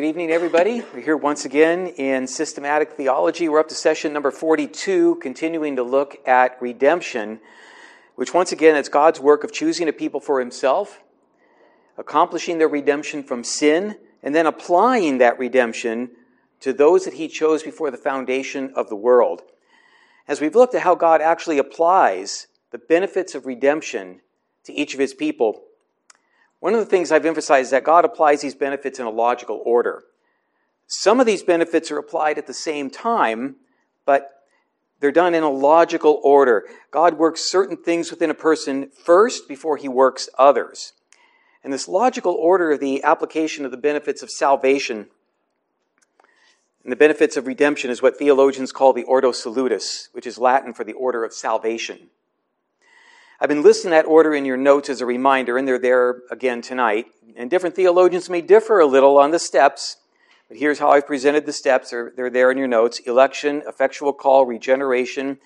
Good evening, everybody. We're here once again in systematic theology. We're up to session number 42, continuing to look at redemption, which once again is God's work of choosing a people for himself, accomplishing their redemption from sin, and then applying that redemption to those that he chose before the foundation of the world. As we've looked at how God actually applies the benefits of redemption to each of his people, one of the things I've emphasized is that God applies these benefits in a logical order. Some of these benefits are applied at the same time, but they're done in a logical order. God works certain things within a person first before he works others. And this logical order of the application of the benefits of salvation and the benefits of redemption is what theologians call the Ordo Salutis, which is Latin for the order of salvation. I've been listing that order in your notes as a reminder, and they're there again tonight. And different theologians may differ a little on the steps, but here's how I've presented the steps. They're, they're there in your notes election, effectual call, regeneration,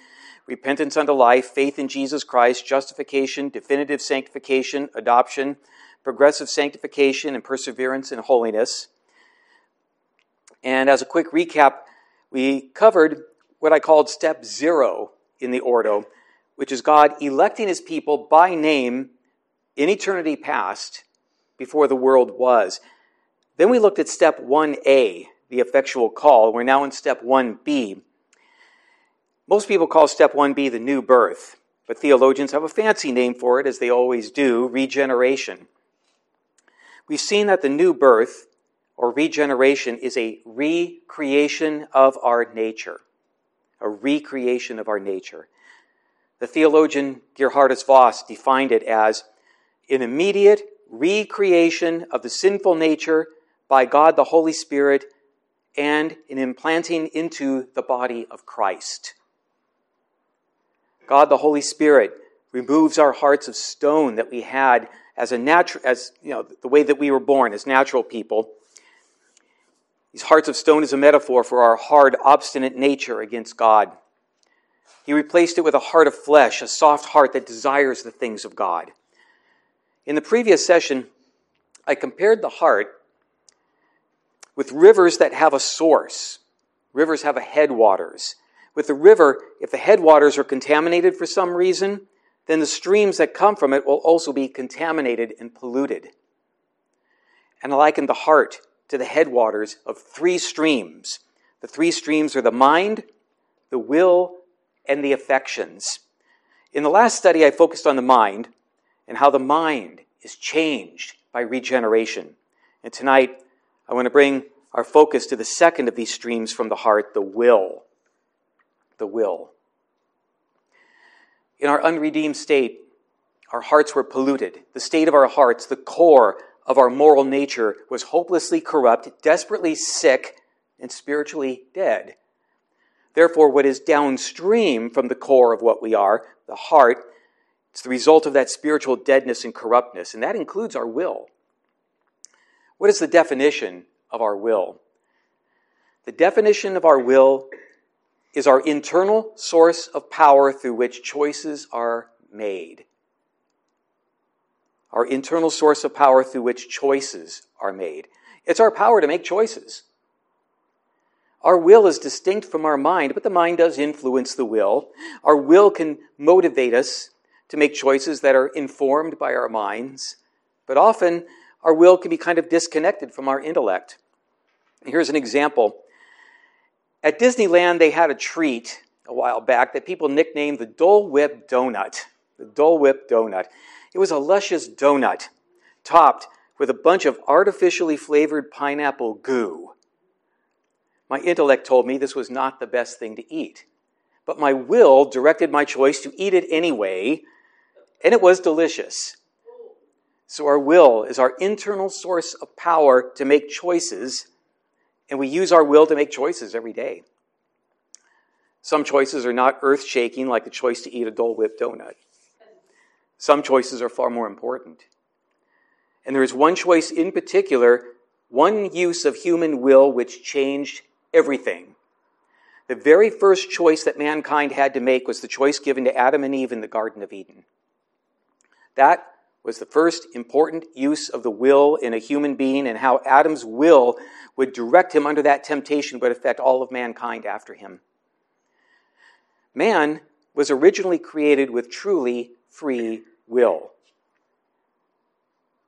repentance unto life, faith in Jesus Christ, justification, definitive sanctification, adoption, progressive sanctification, and perseverance in holiness. And as a quick recap, we covered what I called step zero in the ordo, which is God electing his people by name in eternity past before the world was. Then we looked at step 1a, the effectual call. We're now in step 1b. Most people call step 1b the new birth, but theologians have a fancy name for it, as they always do regeneration. We've seen that the new birth or regeneration is a recreation of our nature. A recreation of our nature. The theologian Geerhardus Vos defined it as an immediate recreation of the sinful nature by God the Holy Spirit and an implanting into the body of Christ. God the Holy Spirit removes our hearts of stone that we had as a natural as you know the way that we were born as natural people. These hearts of stone is a metaphor for our hard, obstinate nature against God. He replaced it with a heart of flesh, a soft heart that desires the things of God. In the previous session, I compared the heart with rivers that have a source. Rivers have a headwaters. With the river, if the headwaters are contaminated for some reason, then the streams that come from it will also be contaminated and polluted. And I liken the heart to the headwaters of three streams. The three streams are the mind, the will, and the affections. In the last study, I focused on the mind and how the mind is changed by regeneration. And tonight, I want to bring our focus to the second of these streams from the heart, the will. The will. In our unredeemed state, our hearts were polluted. The state of our hearts, the core of our moral nature, was hopelessly corrupt, desperately sick, and spiritually dead. Therefore, what is downstream from the core of what we are, the heart, it's the result of that spiritual deadness and corruptness, and that includes our will. What is the definition of our will? The definition of our will is our internal source of power through which choices are made. Our internal source of power through which choices are made. It's our power to make choices. Our will is distinct from our mind, but the mind does influence the will. Our will can motivate us to make choices that are informed by our minds, but often our will can be kind of disconnected from our intellect. Here's an example. At Disneyland, they had a treat a while back that people nicknamed the Dole Whip Donut. The Dole Whip Donut. It was a luscious donut topped with a bunch of artificially flavored pineapple goo. My intellect told me this was not the best thing to eat. But my will directed my choice to eat it anyway, and it was delicious. So, our will is our internal source of power to make choices, and we use our will to make choices every day. Some choices are not earth shaking, like the choice to eat a Dole Whip donut. Some choices are far more important. And there is one choice in particular, one use of human will which changed everything. The very first choice that mankind had to make was the choice given to Adam and Eve in the Garden of Eden. That was the first important use of the will in a human being, and how Adam's will would direct him under that temptation would affect all of mankind after him. Man was originally created with truly free will.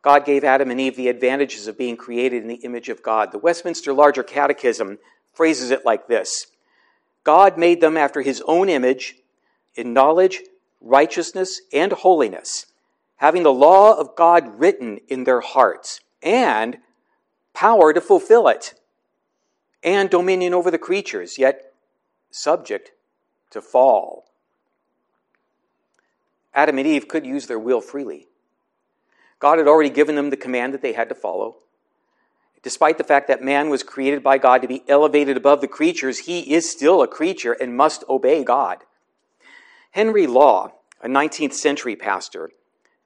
God gave Adam and Eve the advantages of being created in the image of God. The Westminster Larger Catechism phrases it like this God made them after his own image in knowledge, righteousness, and holiness, having the law of God written in their hearts, and power to fulfill it, and dominion over the creatures, yet subject to fall. Adam and Eve could use their will freely. God had already given them the command that they had to follow. Despite the fact that man was created by God to be elevated above the creatures, he is still a creature and must obey God. Henry Law, a 19th century pastor,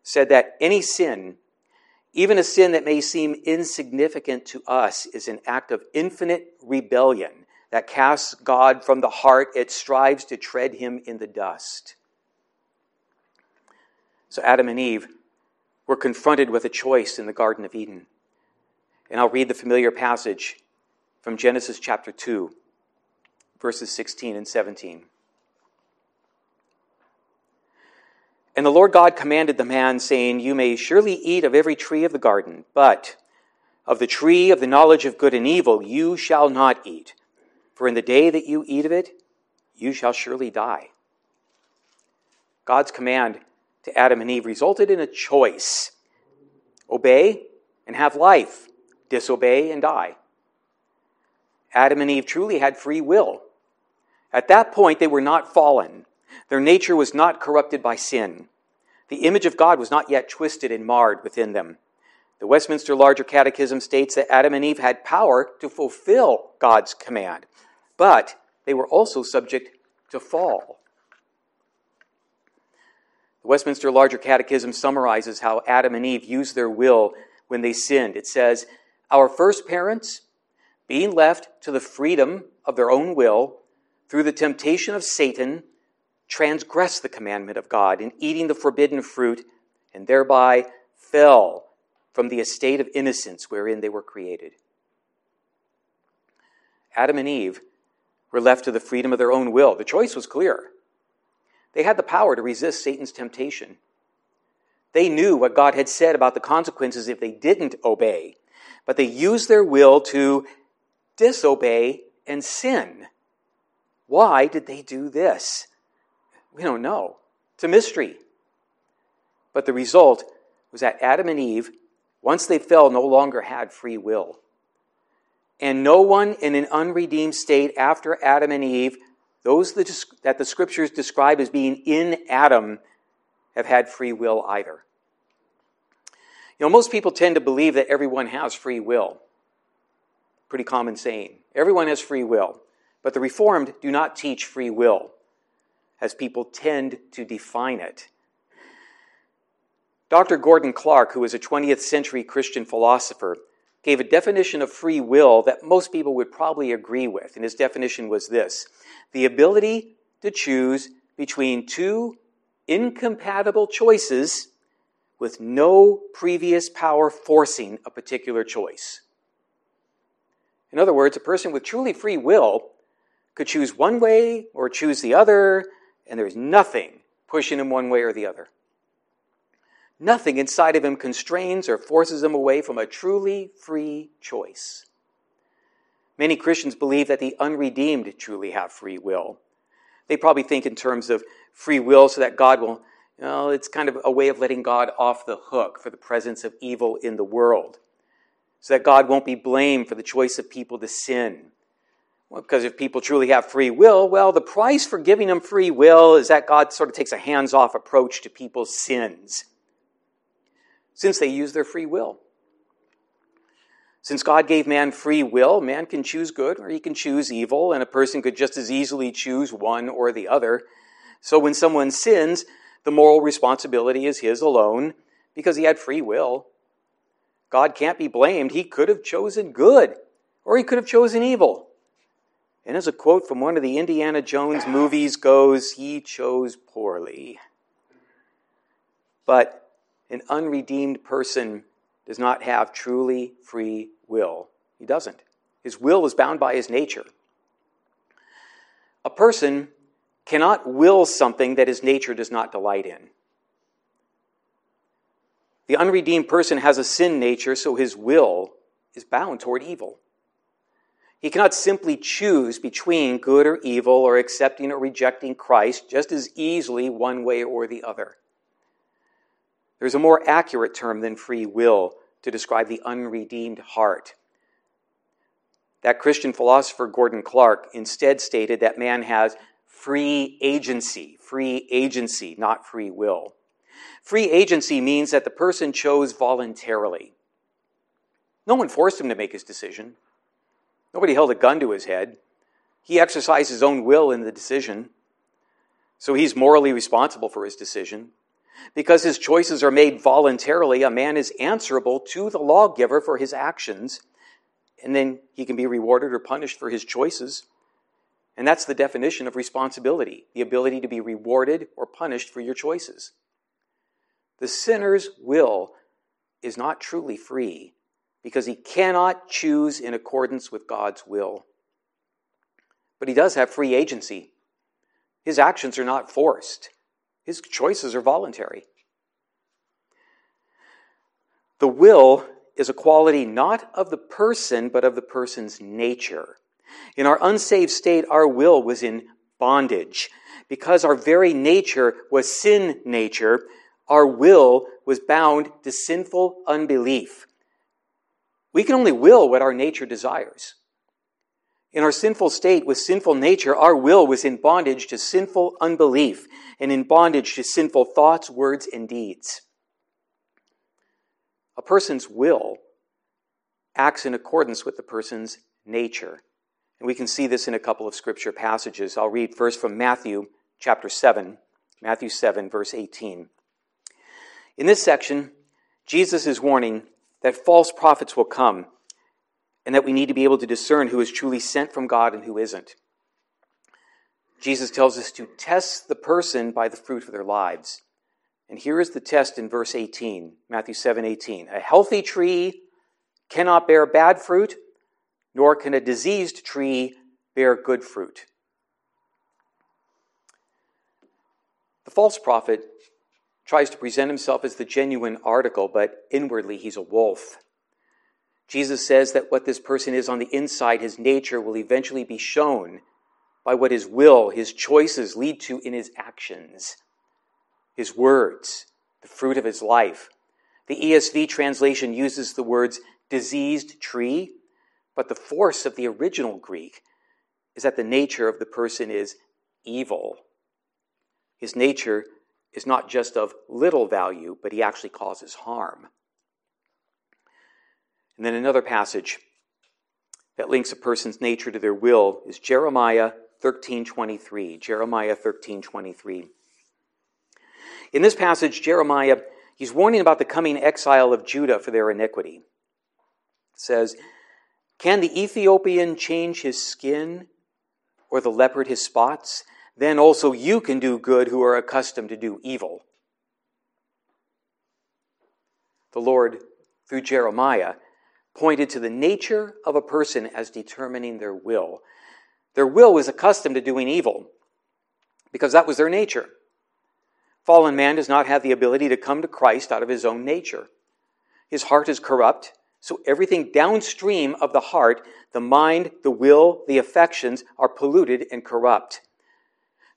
said that any sin, even a sin that may seem insignificant to us, is an act of infinite rebellion that casts God from the heart. It strives to tread him in the dust. So Adam and Eve were confronted with a choice in the Garden of Eden. And I'll read the familiar passage from Genesis chapter 2, verses 16 and 17. And the Lord God commanded the man, saying, You may surely eat of every tree of the garden, but of the tree of the knowledge of good and evil you shall not eat. For in the day that you eat of it, you shall surely die. God's command to Adam and Eve resulted in a choice obey and have life, disobey and die. Adam and Eve truly had free will. At that point, they were not fallen. Their nature was not corrupted by sin. The image of God was not yet twisted and marred within them. The Westminster Larger Catechism states that Adam and Eve had power to fulfill God's command, but they were also subject to fall. The Westminster Larger Catechism summarizes how Adam and Eve used their will when they sinned. It says, Our first parents, being left to the freedom of their own will through the temptation of Satan, transgressed the commandment of God in eating the forbidden fruit and thereby fell from the estate of innocence wherein they were created. Adam and Eve were left to the freedom of their own will. The choice was clear. They had the power to resist Satan's temptation. They knew what God had said about the consequences if they didn't obey, but they used their will to disobey and sin. Why did they do this? We don't know. It's a mystery. But the result was that Adam and Eve, once they fell, no longer had free will. And no one in an unredeemed state after Adam and Eve those that the scriptures describe as being in Adam have had free will either. You know, most people tend to believe that everyone has free will. Pretty common saying. Everyone has free will. But the Reformed do not teach free will, as people tend to define it. Dr. Gordon Clark, who was a 20th century Christian philosopher, gave a definition of free will that most people would probably agree with. And his definition was this the ability to choose between two incompatible choices with no previous power forcing a particular choice. In other words, a person with truly free will could choose one way or choose the other, and there's nothing pushing him one way or the other. Nothing inside of him constrains or forces him away from a truly free choice. Many Christians believe that the unredeemed truly have free will. They probably think in terms of free will so that God will, know, it's kind of a way of letting God off the hook for the presence of evil in the world. So that God won't be blamed for the choice of people to sin. Well, because if people truly have free will, well, the price for giving them free will is that God sort of takes a hands off approach to people's sins since they use their free will. Since God gave man free will, man can choose good or he can choose evil, and a person could just as easily choose one or the other. So when someone sins, the moral responsibility is his alone because he had free will. God can't be blamed. He could have chosen good or he could have chosen evil. And as a quote from one of the Indiana Jones movies goes, he chose poorly. But an unredeemed person does not have truly free will. He doesn't. His will is bound by his nature. A person cannot will something that his nature does not delight in. The unredeemed person has a sin nature, so his will is bound toward evil. He cannot simply choose between good or evil or accepting or rejecting Christ just as easily one way or the other. There's a more accurate term than free will to describe the unredeemed heart. That Christian philosopher Gordon Clark instead stated that man has free agency, free agency, not free will. Free agency means that the person chose voluntarily. No one forced him to make his decision. Nobody held a gun to his head. He exercised his own will in the decision. So he's morally responsible for his decision. Because his choices are made voluntarily, a man is answerable to the lawgiver for his actions, and then he can be rewarded or punished for his choices. And that's the definition of responsibility the ability to be rewarded or punished for your choices. The sinner's will is not truly free because he cannot choose in accordance with God's will. But he does have free agency. His actions are not forced, his choices are voluntary. The will is a quality not of the person, but of the person's nature. In our unsaved state, our will was in bondage. Because our very nature was sin nature, our will was bound to sinful unbelief. We can only will what our nature desires. In our sinful state with sinful nature, our will was in bondage to sinful unbelief and in bondage to sinful thoughts, words, and deeds. A person's will acts in accordance with the person's nature. And we can see this in a couple of scripture passages. I'll read first from Matthew chapter 7, Matthew 7, verse 18. In this section, Jesus is warning that false prophets will come and that we need to be able to discern who is truly sent from God and who isn't. Jesus tells us to test the person by the fruit of their lives. And here is the test in verse 18, Matthew 7 18. A healthy tree cannot bear bad fruit, nor can a diseased tree bear good fruit. The false prophet tries to present himself as the genuine article, but inwardly he's a wolf. Jesus says that what this person is on the inside, his nature, will eventually be shown by what his will, his choices lead to in his actions, his words, the fruit of his life. The ESV translation uses the words diseased tree, but the force of the original Greek is that the nature of the person is evil. His nature is not just of little value, but he actually causes harm. And then another passage that links a person's nature to their will is Jeremiah 13:23. Jeremiah 13:23. In this passage Jeremiah he's warning about the coming exile of Judah for their iniquity. It says, "Can the Ethiopian change his skin or the leopard his spots?" then also you can do good who are accustomed to do evil. The Lord, through Jeremiah, pointed to the nature of a person as determining their will. Their will was accustomed to doing evil because that was their nature. Fallen man does not have the ability to come to Christ out of his own nature. His heart is corrupt, so everything downstream of the heart, the mind, the will, the affections, are polluted and corrupt.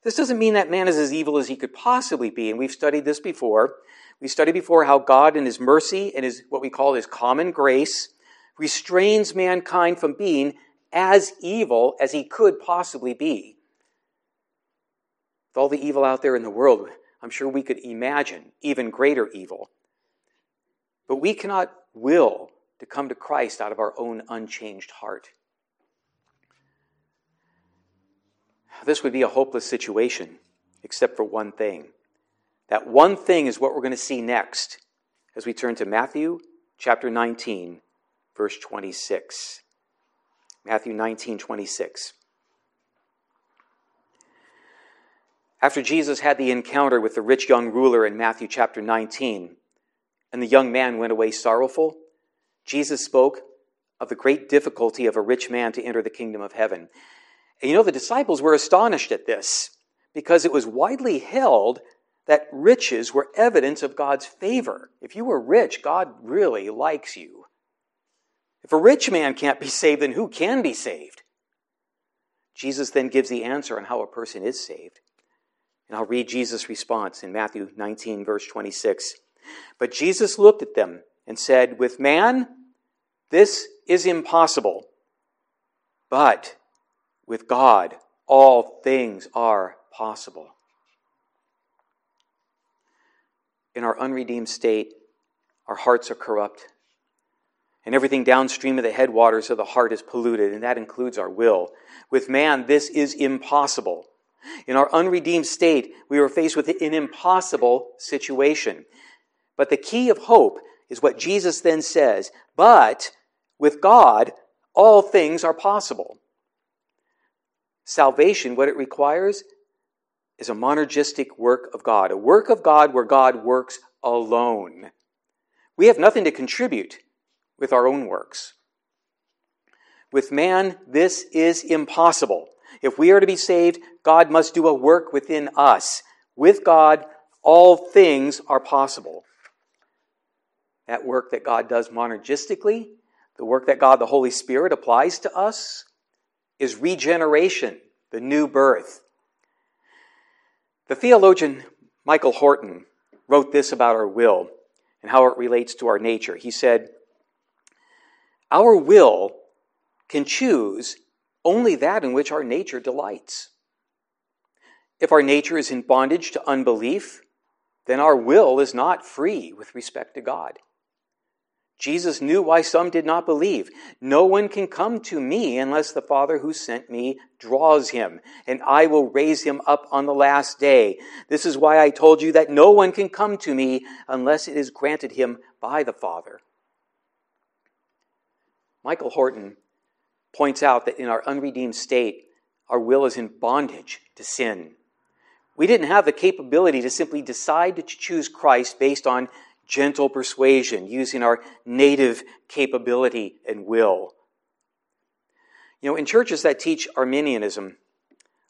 This doesn't mean that man is as evil as he could possibly be, and we've studied this before. We studied before how God, in his mercy and his what we call his common grace, restrains mankind from being as evil as he could possibly be. With all the evil out there in the world, I'm sure we could imagine even greater evil. But we cannot will to come to Christ out of our own unchanged heart. this would be a hopeless situation, except for one thing. That one thing is what we're going to see next as we turn to Matthew chapter 19, verse 26. Matthew 19, 26. After Jesus had the encounter with the rich young ruler in Matthew chapter 19, and the young man went away sorrowful, Jesus spoke of the great difficulty of a rich man to enter the kingdom of heaven. And you know, the disciples were astonished at this because it was widely held that riches were evidence of God's favor. If you were rich, God really likes you. If a rich man can't be saved, then who can be saved? Jesus then gives the answer on how a person is saved. And I'll read Jesus' response in Matthew 19, verse 26. But Jesus looked at them and said, With man, this is impossible. But with God, all things are possible. In our unredeemed state, our hearts are corrupt, and everything downstream of the headwaters of the heart is polluted, and that includes our will. With man, this is impossible. In our unredeemed state, we are faced with an impossible situation. But the key of hope is what Jesus then says, but with God, all things are possible. Salvation, what it requires, is a monergistic work of God, a work of God where God works alone. We have nothing to contribute with our own works. With man, this is impossible. If we are to be saved, God must do a work within us. With God, all things are possible. That work that God does monergistically, the work that God the Holy Spirit applies to us, is regeneration, the new birth. The theologian Michael Horton wrote this about our will and how it relates to our nature. He said, Our will can choose only that in which our nature delights. If our nature is in bondage to unbelief, then our will is not free with respect to God. Jesus knew why some did not believe. No one can come to me unless the Father who sent me draws him, and I will raise him up on the last day. This is why I told you that no one can come to me unless it is granted him by the Father. Michael Horton points out that in our unredeemed state, our will is in bondage to sin. We didn't have the capability to simply decide to choose Christ based on gentle persuasion, using our native capability and will. You know, in churches that teach Arminianism,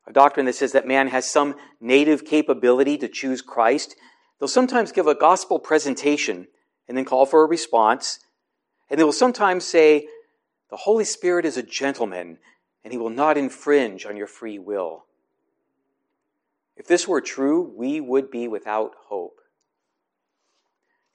a doctrine that says that man has some native capability to choose Christ, they'll sometimes give a gospel presentation and then call for a response. And they will sometimes say, the Holy Spirit is a gentleman, and he will not infringe on your free will. If this were true, we would be without hope.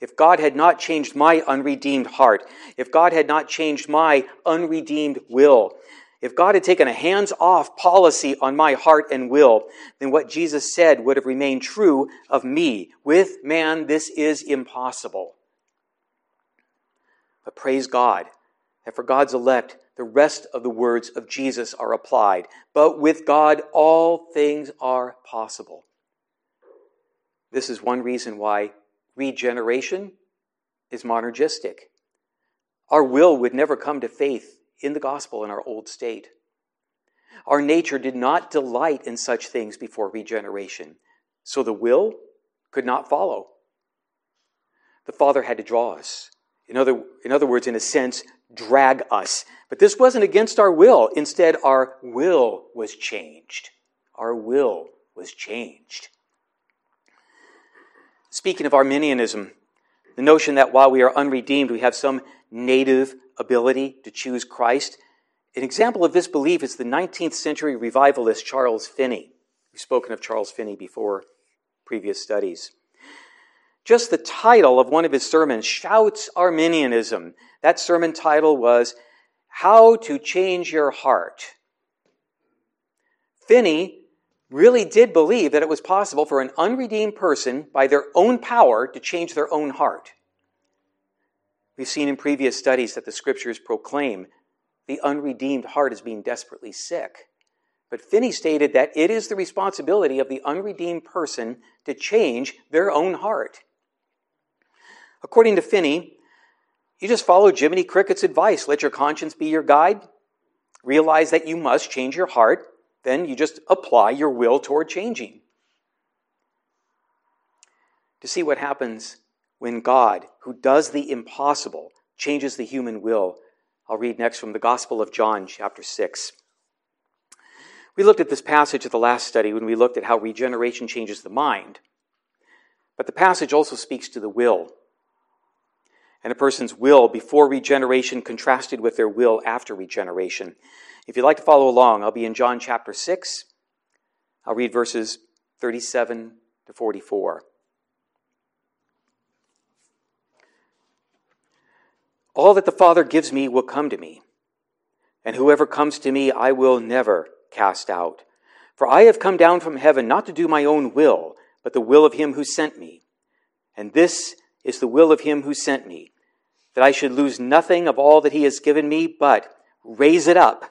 If God had not changed my unredeemed heart, if God had not changed my unredeemed will, if God had taken a hands off policy on my heart and will, then what Jesus said would have remained true of me. With man, this is impossible. But praise God that for God's elect, the rest of the words of Jesus are applied. But with God, all things are possible. This is one reason why regeneration is monergistic. Our will would never come to faith in the gospel in our old state. Our nature did not delight in such things before regeneration, so the will could not follow. The Father had to draw us. In other, in other words, in a sense, drag us. But this wasn't against our will. Instead, our will was changed. Our will was changed. Speaking of Arminianism, the notion that while we are unredeemed, we have some native ability to choose Christ. An example of this belief is the 19th century revivalist Charles Finney. We've spoken of Charles Finney before previous studies. Just the title of one of his sermons shouts Arminianism. That sermon title was How to Change Your Heart. Finney really did believe that it was possible for an unredeemed person, by their own power, to change their own heart. We've seen in previous studies that the scriptures proclaim the unredeemed heart is being desperately sick. But Finney stated that it is the responsibility of the unredeemed person to change their own heart. According to Finney, you just follow Jiminy Cricket's advice. Let your conscience be your guide. Realize that you must change your heart. Then you just apply your will toward changing. To see what happens when God, who does the impossible, changes the human will. I'll read next from the Gospel of John, chapter 6. We looked at this passage at the last study when we looked at how regeneration changes the mind. But the passage also speaks to the will. And a person's will before regeneration contrasted with their will after regeneration. If you'd like to follow along, I'll be in John chapter 6. I'll read verses 37 to 44. All that the Father gives me will come to me, and whoever comes to me I will never cast out. For I have come down from heaven not to do my own will, but the will of him who sent me. And this is the will of him who sent me, that I should lose nothing of all that he has given me, but raise it up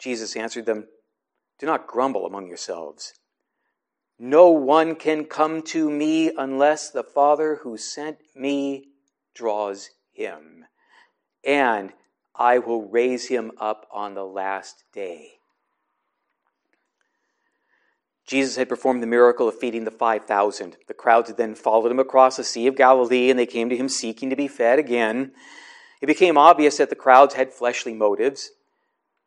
Jesus answered them, Do not grumble among yourselves. No one can come to me unless the Father who sent me draws him. And I will raise him up on the last day. Jesus had performed the miracle of feeding the 5,000. The crowds had then followed him across the Sea of Galilee, and they came to him seeking to be fed again. It became obvious that the crowds had fleshly motives.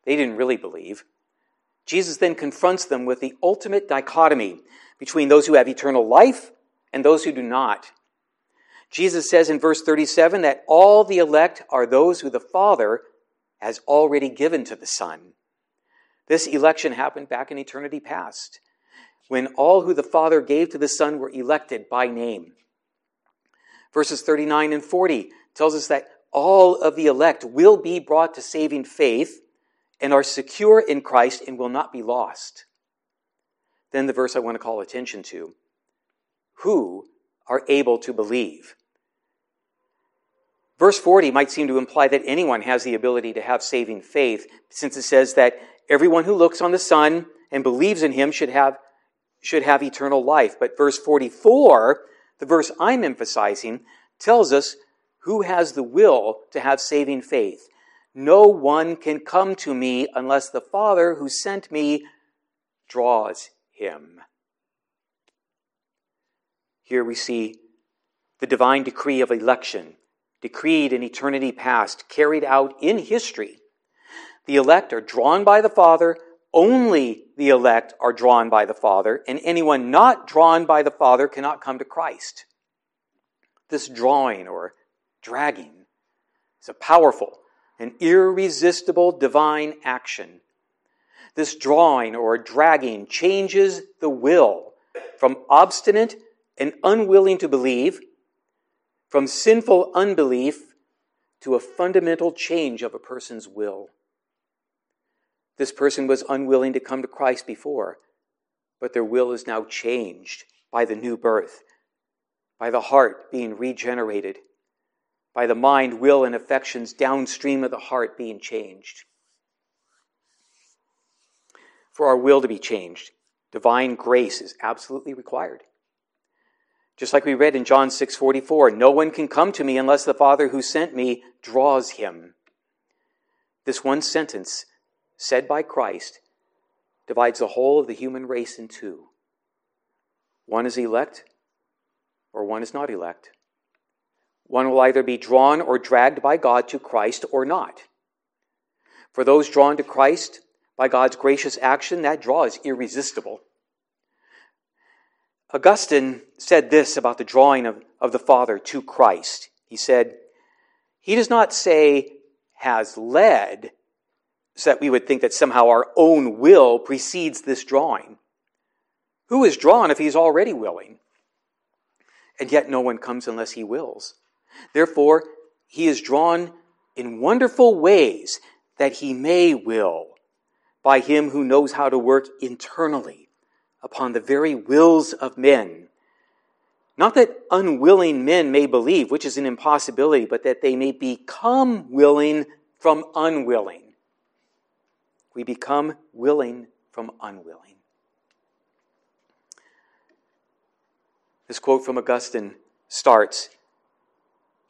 They didn't really believe. Jesus then confronts them with the ultimate dichotomy between those who have eternal life and those who do not. Jesus says in verse 37 that all the elect are those who the Father has already given to the Son. This election happened back in eternity past, when all who the Father gave to the Son were elected by name. Verses 39 and 40 tells us that all of the elect will be brought to saving faith and are secure in Christ and will not be lost. Then the verse I want to call attention to who are able to believe. Verse 40 might seem to imply that anyone has the ability to have saving faith, since it says that everyone who looks on the Son and believes in him should have, should have eternal life. But verse 44, the verse I'm emphasizing, tells us who has the will to have saving faith. No one can come to me unless the Father who sent me draws him. Here we see the divine decree of election decreed in eternity past, carried out in history. The elect are drawn by the Father, only the elect are drawn by the Father, and anyone not drawn by the Father cannot come to Christ. This drawing or dragging is a powerful and irresistible divine action. This drawing or dragging changes the will from obstinate and unwilling to believe from sinful unbelief to a fundamental change of a person's will. This person was unwilling to come to Christ before, but their will is now changed by the new birth, by the heart being regenerated, by the mind, will, and affections downstream of the heart being changed. For our will to be changed, divine grace is absolutely required. Just like we read in John 6:44, no one can come to me unless the Father who sent me draws him. This one sentence said by Christ divides the whole of the human race in two. One is elect or one is not elect. One will either be drawn or dragged by God to Christ or not. For those drawn to Christ by God's gracious action, that draw is irresistible. Augustine said this about the drawing of, of the Father to Christ. He said, He does not say has led, so that we would think that somehow our own will precedes this drawing. Who is drawn if he's already willing? And yet no one comes unless he wills. Therefore, he is drawn in wonderful ways that he may will by him who knows how to work internally upon the very wills of men Not that unwilling men may believe, which is an impossibility, but that they may become willing from unwilling. We become willing from unwilling. This quote from Augustine starts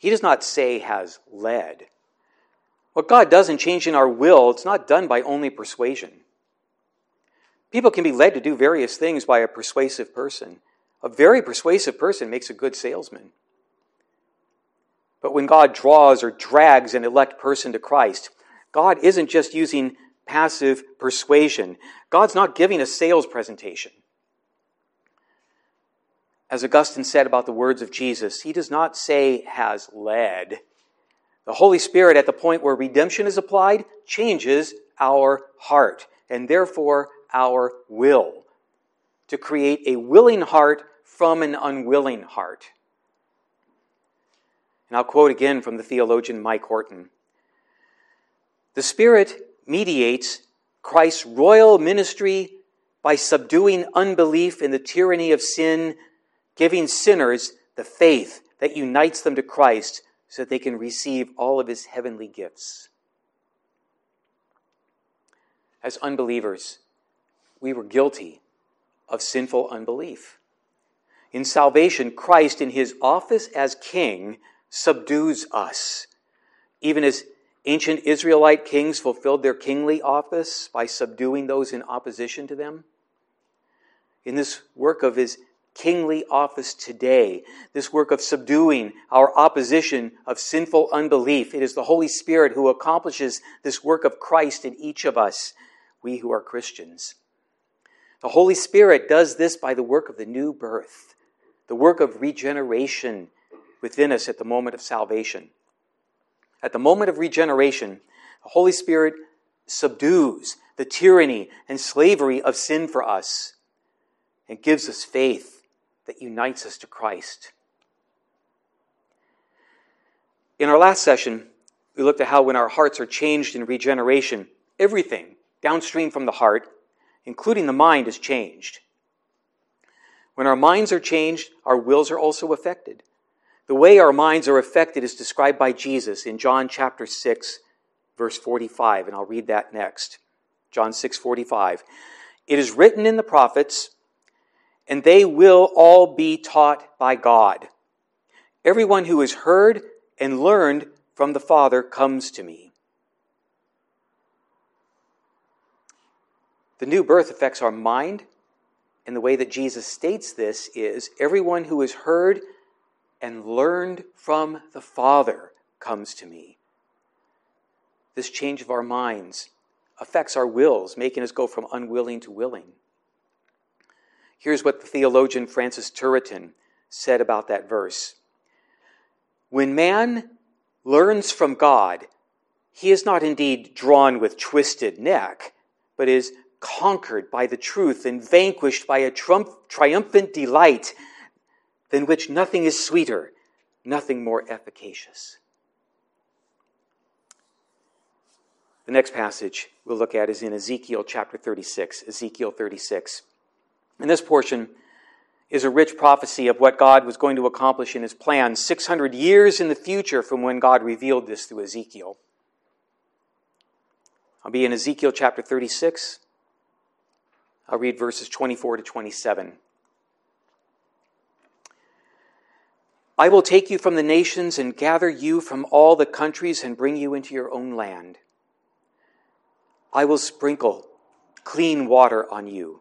He does not say has led. What God does in changing our will, it's not done by only persuasion. People can be led to do various things by a persuasive person. A very persuasive person makes a good salesman. But when God draws or drags an elect person to Christ, God isn't just using passive persuasion. God's not giving a sales presentation. As Augustine said about the words of Jesus, he does not say has led. The Holy Spirit, at the point where redemption is applied, changes our heart and therefore our will to create a willing heart from an unwilling heart. And I'll quote again from the theologian Mike Horton. The Spirit mediates Christ's royal ministry by subduing unbelief in the tyranny of sin, giving sinners the faith that unites them to Christ so that they can receive all of his heavenly gifts. As unbelievers, we were guilty of sinful unbelief. In salvation, Christ, in his office as king, subdues us. Even as ancient Israelite kings fulfilled their kingly office by subduing those in opposition to them. In this work of his kingly office today, this work of subduing our opposition of sinful unbelief, it is the Holy Spirit who accomplishes this work of Christ in each of us, we who are Christians. The Holy Spirit does this by the work of the new birth the work of regeneration within us at the moment of salvation. At the moment of regeneration, the Holy Spirit subdues the tyranny and slavery of sin for us and gives us faith that unites us to Christ. In our last session, we looked at how when our hearts are changed in regeneration, everything downstream from the heart, including the mind, is changed. When our minds are changed, our wills are also affected. The way our minds are affected is described by Jesus in John chapter 6, verse 45, and I'll read that next. John 6, 45. It is written in the prophets, and they will all be taught by God. Everyone who has heard and learned from the Father comes to me. The new birth affects our mind, and the way that Jesus states this is everyone who has heard and learned from the Father comes to me. This change of our minds affects our wills, making us go from unwilling to willing. Here's what the theologian Francis Turretin said about that verse When man learns from God, he is not indeed drawn with twisted neck, but is conquered by the truth and vanquished by a triumphant delight than which nothing is sweeter, nothing more efficacious. The next passage we'll look at is in Ezekiel chapter 36. Ezekiel 36. And this portion is a rich prophecy of what God was going to accomplish in his plan 600 years in the future from when God revealed this through Ezekiel. I'll be in Ezekiel chapter 36, I'll read verses 24 to 27. I will take you from the nations and gather you from all the countries and bring you into your own land. I will sprinkle clean water on you,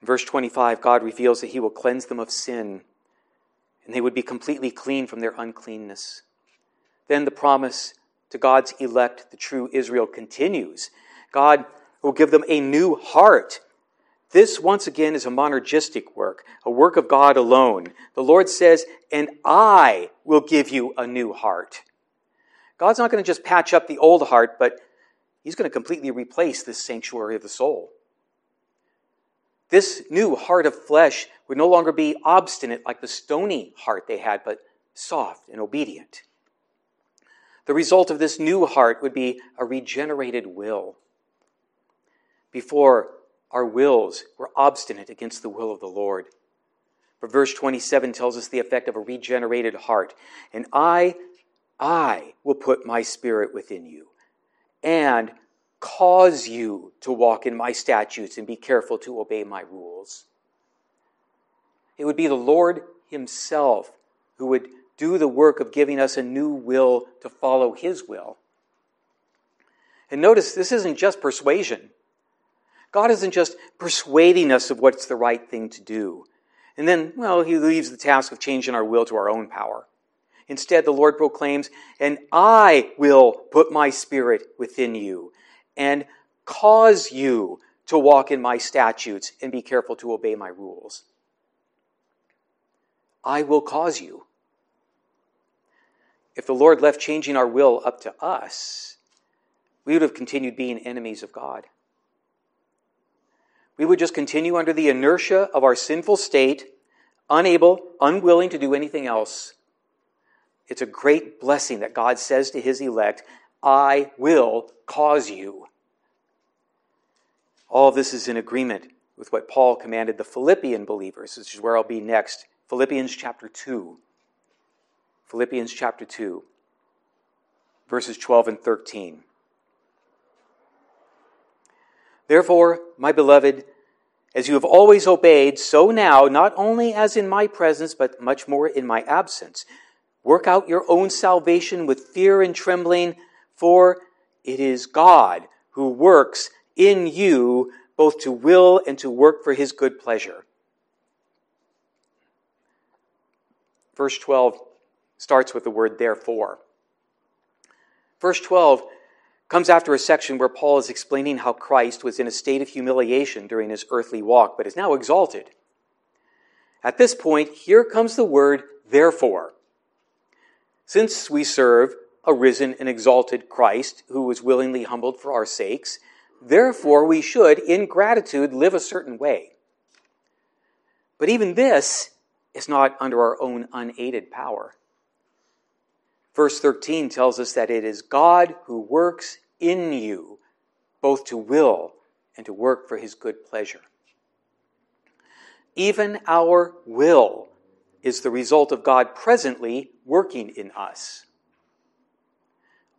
In verse 25, God reveals that He will cleanse them of sin and they would be completely clean from their uncleanness. Then the promise to God's elect, the true Israel, continues God will give them a new heart This, once again, is a monergistic work, a work of God alone. The Lord says, And I will give you a new heart. God's not going to just patch up the old heart, but He's going to completely replace this sanctuary of the soul. This new heart of flesh would no longer be obstinate like the stony heart they had, but soft and obedient. The result of this new heart would be a regenerated will. Before, our wills were obstinate against the will of the Lord. But verse 27 tells us the effect of a regenerated heart. And I, I will put my spirit within you and cause you to walk in my statutes and be careful to obey my rules. It would be the Lord Himself who would do the work of giving us a new will to follow His will. And notice this isn't just persuasion. God isn't just persuading us of what's the right thing to do. And then, well, He leaves the task of changing our will to our own power. Instead, the Lord proclaims, And I will put my spirit within you and cause you to walk in my statutes and be careful to obey my rules. I will cause you. If the Lord left changing our will up to us, we would have continued being enemies of God. We would just continue under the inertia of our sinful state, unable, unwilling to do anything else. It's a great blessing that God says to his elect, I will cause you. All this is in agreement with what Paul commanded the Philippian believers, which is where I'll be next. Philippians chapter 2. Philippians chapter 2, verses 12 and 13. Therefore, my beloved, as you have always obeyed, so now, not only as in my presence, but much more in my absence, work out your own salvation with fear and trembling, for it is God who works in you both to will and to work for his good pleasure. Verse 12 starts with the word therefore. Verse 12 comes after a section where Paul is explaining how Christ was in a state of humiliation during his earthly walk, but is now exalted. At this point, here comes the word therefore. Since we serve a risen and exalted Christ who was willingly humbled for our sakes, Therefore, we should, in gratitude, live a certain way. But even this is not under our own unaided power. Verse 13 tells us that it is God who works in you, both to will and to work for his good pleasure. Even our will is the result of God presently working in us.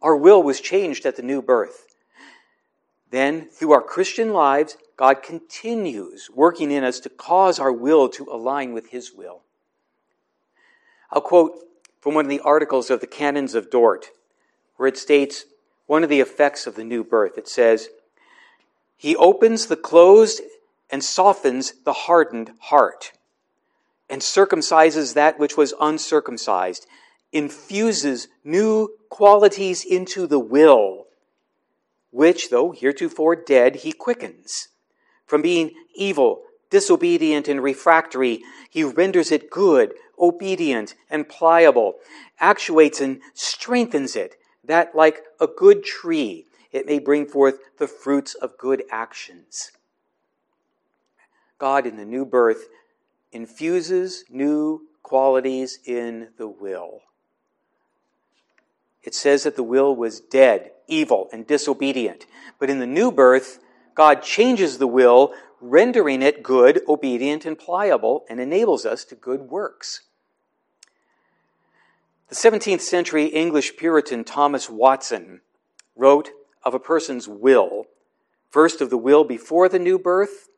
Our will was changed at the new birth. Then, through our Christian lives, God continues working in us to cause our will to align with His will. I'll quote from one of the articles of the Canons of Dort, where it states one of the effects of the new birth. It says, He opens the closed and softens the hardened heart, and circumcises that which was uncircumcised, infuses new qualities into the will which, though heretofore dead, he quickens. From being evil, disobedient, and refractory, he renders it good, obedient, and pliable, actuates and strengthens it, that like a good tree, it may bring forth the fruits of good actions. God in the new birth infuses new qualities in the will. It says that the will was dead, evil, and disobedient. But in the new birth, God changes the will, rendering it good, obedient, and pliable, and enables us to good works. The 17th century English Puritan Thomas Watson wrote of a person's will, first of the will before the new birth,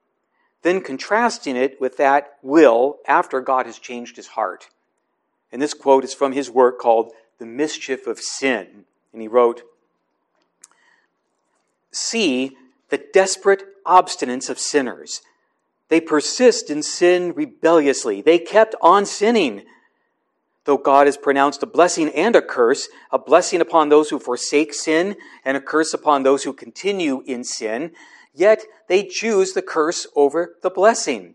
then contrasting it with that will after God has changed his heart. And this quote is from his work called the mischief of sin. And he wrote, See the desperate obstinance of sinners. They persist in sin rebelliously. They kept on sinning. Though God has pronounced a blessing and a curse, a blessing upon those who forsake sin and a curse upon those who continue in sin, yet they choose the curse over the blessing.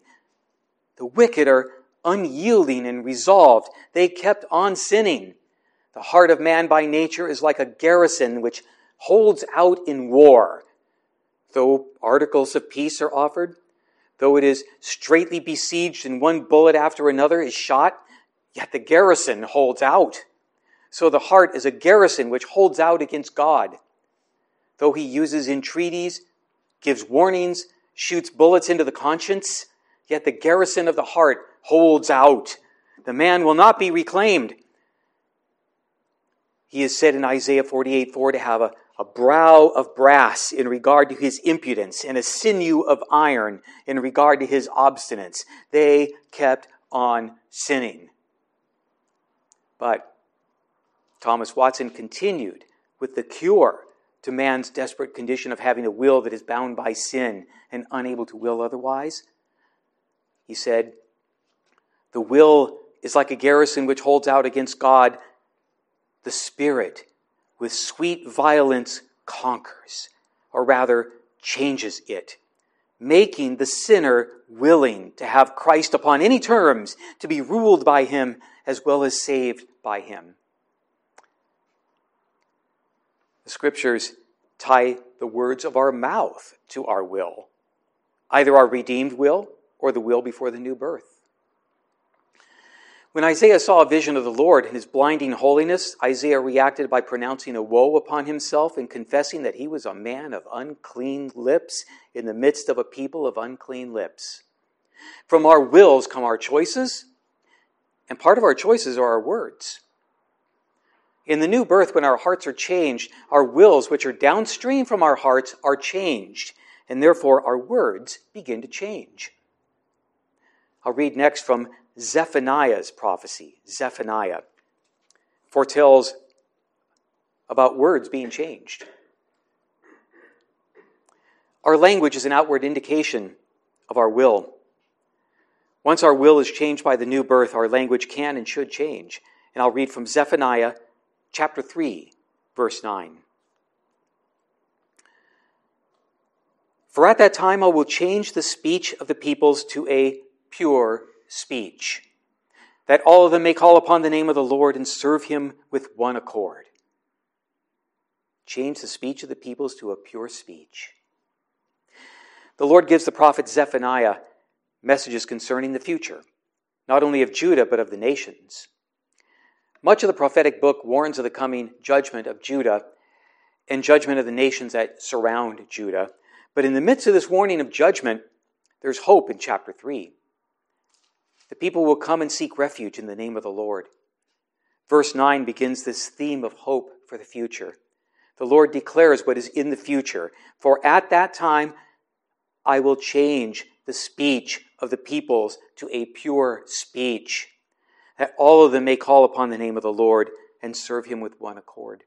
The wicked are unyielding and resolved. They kept on sinning. The heart of man by nature is like a garrison which holds out in war. Though articles of peace are offered, though it is straitly besieged and one bullet after another is shot, yet the garrison holds out. So the heart is a garrison which holds out against God. Though he uses entreaties, gives warnings, shoots bullets into the conscience, yet the garrison of the heart holds out. The man will not be reclaimed. He is said in Isaiah 48 4 to have a, a brow of brass in regard to his impudence and a sinew of iron in regard to his obstinance. They kept on sinning. But Thomas Watson continued with the cure to man's desperate condition of having a will that is bound by sin and unable to will otherwise. He said, The will is like a garrison which holds out against God. The Spirit with sweet violence conquers, or rather changes it, making the sinner willing to have Christ upon any terms, to be ruled by him as well as saved by him. The scriptures tie the words of our mouth to our will, either our redeemed will or the will before the new birth. When Isaiah saw a vision of the Lord in his blinding holiness, Isaiah reacted by pronouncing a woe upon himself and confessing that he was a man of unclean lips in the midst of a people of unclean lips. From our wills come our choices, and part of our choices are our words. In the new birth, when our hearts are changed, our wills, which are downstream from our hearts, are changed, and therefore our words begin to change. I'll read next from Zephaniah's prophecy. Zephaniah foretells about words being changed. Our language is an outward indication of our will. Once our will is changed by the new birth, our language can and should change. And I'll read from Zephaniah chapter 3, verse 9. For at that time I will change the speech of the peoples to a pure speech, that all of them may call upon the name of the Lord and serve him with one accord. Change the speech of the peoples to a pure speech. The Lord gives the prophet Zephaniah messages concerning the future, not only of Judah, but of the nations. Much of the prophetic book warns of the coming judgment of Judah and judgment of the nations that surround Judah. But in the midst of this warning of judgment, there's hope in chapter 3. The people will come and seek refuge in the name of the Lord. Verse 9 begins this theme of hope for the future. The Lord declares what is in the future. For at that time I will change the speech of the peoples to a pure speech, that all of them may call upon the name of the Lord and serve him with one accord.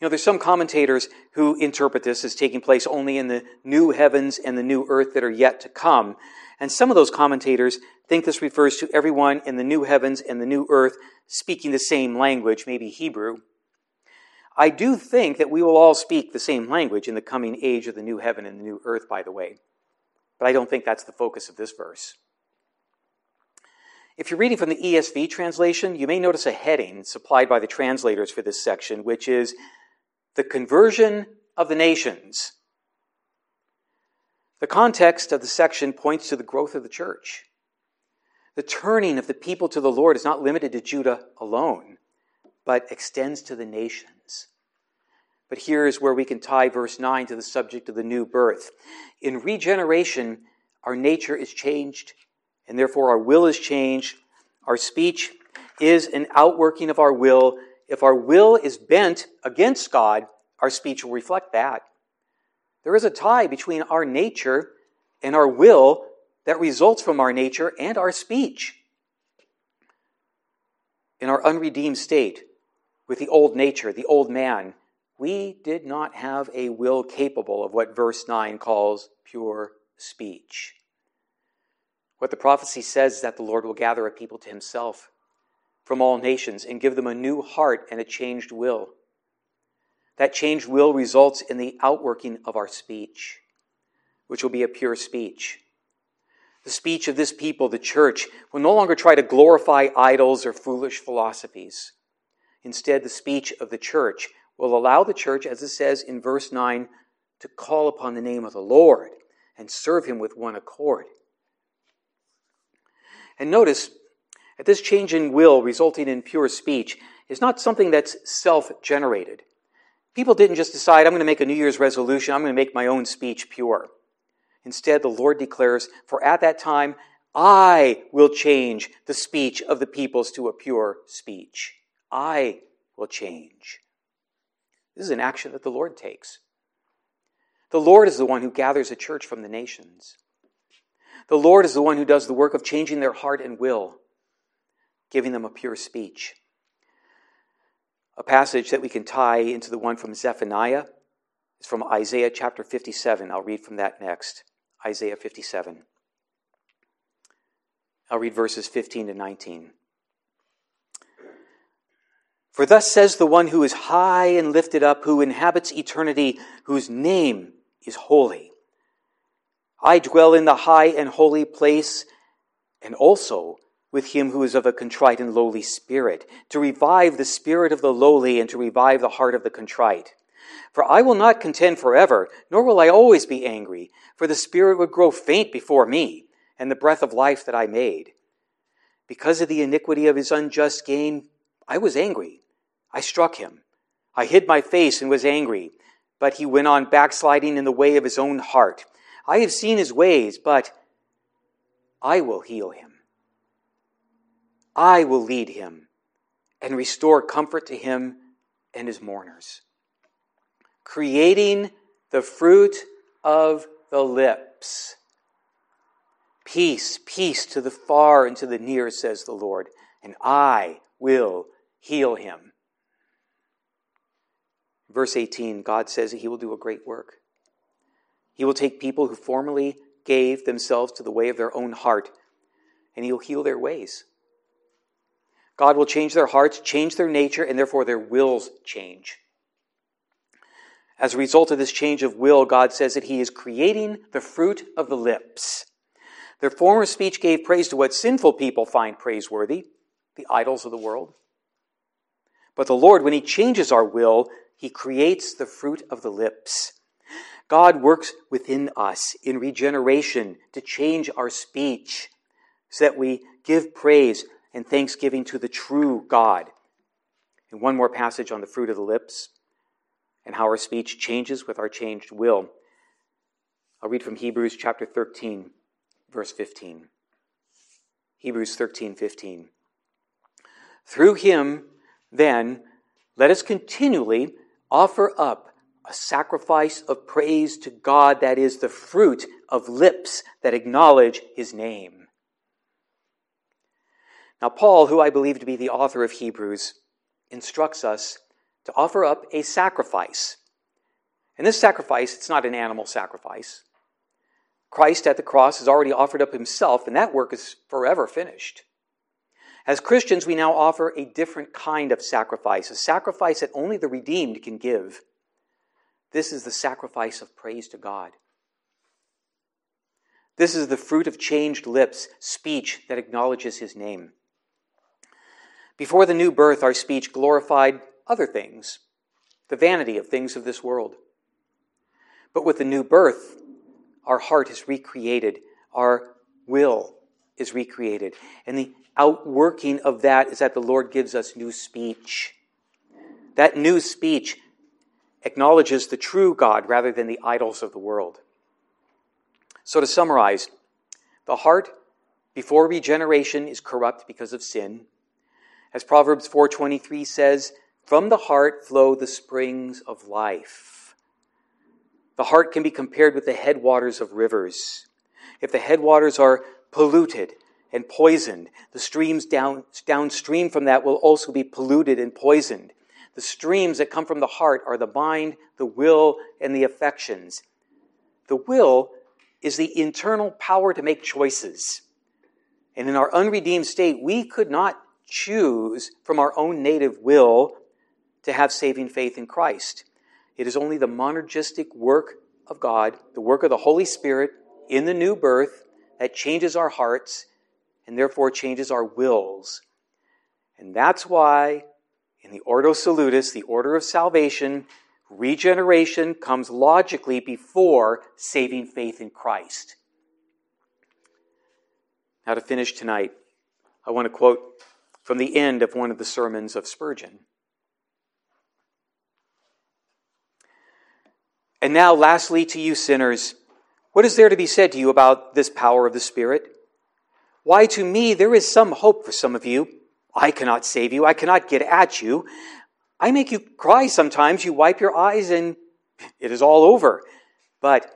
You know, there's some commentators who interpret this as taking place only in the new heavens and the new earth that are yet to come. And some of those commentators think this refers to everyone in the new heavens and the new earth speaking the same language, maybe Hebrew. I do think that we will all speak the same language in the coming age of the new heaven and the new earth, by the way. But I don't think that's the focus of this verse. If you're reading from the ESV translation, you may notice a heading supplied by the translators for this section, which is the conversion of the nations. The context of the section points to the growth of the church. The turning of the people to the Lord is not limited to Judah alone, but extends to the nations. But here is where we can tie verse 9 to the subject of the new birth. In regeneration, our nature is changed, and therefore our will is changed. Our speech is an outworking of our will. If our will is bent against God, our speech will reflect that. There is a tie between our nature and our will that results from our nature and our speech. In our unredeemed state, with the old nature, the old man, we did not have a will capable of what verse 9 calls pure speech. What the prophecy says is that the Lord will gather a people to himself from all nations and give them a new heart and a changed will. That changed will results in the outworking of our speech, which will be a pure speech. The speech of this people, the church, will no longer try to glorify idols or foolish philosophies. Instead, the speech of the church will allow the church, as it says in verse 9, to call upon the name of the Lord and serve him with one accord. And notice that this change in will resulting in pure speech is not something that's self generated. People didn't just decide, I'm going to make a New Year's resolution, I'm going to make my own speech pure. Instead, the Lord declares, For at that time I will change the speech of the peoples to a pure speech. I will change. This is an action that the Lord takes. The Lord is the one who gathers a church from the nations. The Lord is the one who does the work of changing their heart and will, giving them a pure speech. A passage that we can tie into the one from Zephaniah is from Isaiah chapter 57. I'll read from that next. Isaiah 57. I'll read verses 15 to 19. For thus says the one who is high and lifted up, who inhabits eternity, whose name is holy. I dwell in the high and holy place, and also with him who is of a contrite and lowly spirit, to revive the spirit of the lowly and to revive the heart of the contrite. For I will not contend forever, nor will I always be angry, for the spirit would grow faint before me, and the breath of life that I made. Because of the iniquity of his unjust gain, I was angry. I struck him. I hid my face and was angry, but he went on backsliding in the way of his own heart. I have seen his ways, but I will heal him. I will lead him and restore comfort to him and his mourners creating the fruit of the lips. Peace, peace to the far and to the near, says the Lord, and I will heal him. Verse 18, God says that he will do a great work. He will take people who formerly gave themselves to the way of their own heart, and he will heal their ways. God will change their hearts, change their nature, and therefore their wills change. As a result of this change of will, God says that He is creating the fruit of the lips. Their former speech gave praise to what sinful people find praiseworthy, the idols of the world. But the Lord, when He changes our will, He creates the fruit of the lips. God works within us in regeneration to change our speech so that we give praise and thanksgiving to the true God. And one more passage on the fruit of the lips and how our speech changes with our changed will. I'll read from Hebrews chapter 13, verse 15. Hebrews 13, 15. Through him, then, let us continually offer up a sacrifice of praise to God that is the fruit of lips that acknowledge his name. Now, Paul, who I believe to be the author of Hebrews, instructs us to offer up a sacrifice. And this sacrifice, it's not an animal sacrifice. Christ at the cross has already offered up himself, and that work is forever finished. As Christians, we now offer a different kind of sacrifice, a sacrifice that only the redeemed can give. This is the sacrifice of praise to God. This is the fruit of changed lips, speech that acknowledges his name. Before the new birth, our speech glorified other things, the vanity of things of this world. But with the new birth, our heart is recreated, our will is recreated. And the outworking of that is that the Lord gives us new speech. That new speech acknowledges the true God rather than the idols of the world. So to summarize, the heart before regeneration is corrupt because of sin. As Proverbs 4:23 says, from the heart flow the springs of life. The heart can be compared with the headwaters of rivers. If the headwaters are polluted and poisoned, the streams down, downstream from that will also be polluted and poisoned. The streams that come from the heart are the mind, the will, and the affections. The will is the internal power to make choices. And in our unredeemed state, we could not choose from our own native will to have saving faith in Christ. It is only the monergistic work of God, the work of the Holy Spirit in the new birth, that changes our hearts and therefore changes our wills. And that's why in the Ordo Salutis, the order of salvation, regeneration comes logically before saving faith in Christ. Now, to finish tonight, I want to quote from the end of one of the sermons of Spurgeon. And now, lastly, to you sinners, what is there to be said to you about this power of the Spirit? Why, to me, there is some hope for some of you. I cannot save you. I cannot get at you. I make you cry sometimes. You wipe your eyes and it is all over. But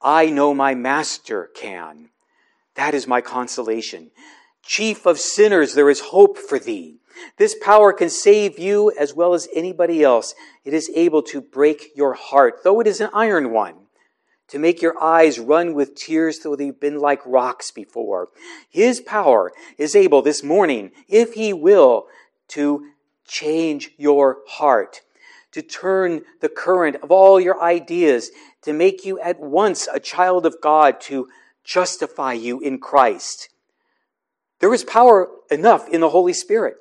I know my master can. That is my consolation. Chief of sinners, there is hope for thee. This power can save you as well as anybody else. It is able to break your heart, though it is an iron one, to make your eyes run with tears though they've been like rocks before. His power is able this morning, if he will, to change your heart, to turn the current of all your ideas, to make you at once a child of God, to justify you in Christ. There is power enough in the Holy Spirit.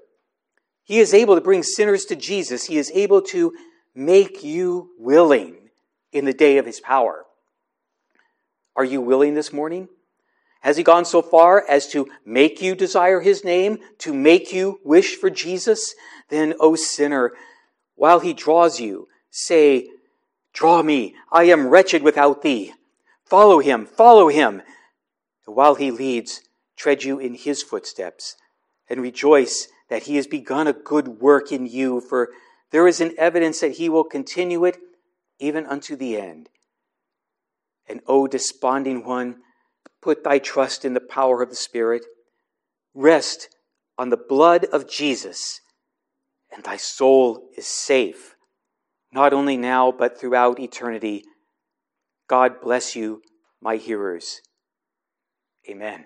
He is able to bring sinners to Jesus. He is able to make you willing in the day of his power. Are you willing this morning? Has he gone so far as to make you desire his name, to make you wish for Jesus? Then, O sinner, while he draws you, say, Draw me, I am wretched without thee. Follow him, follow him. While he leads, tread you in his footsteps, and rejoice that he has begun a good work in you, for there is an evidence that he will continue it even unto the end. And O desponding one, put thy trust in the power of the Spirit. Rest on the blood of Jesus, and thy soul is safe, not only now, but throughout eternity. God bless you, my hearers. Amen.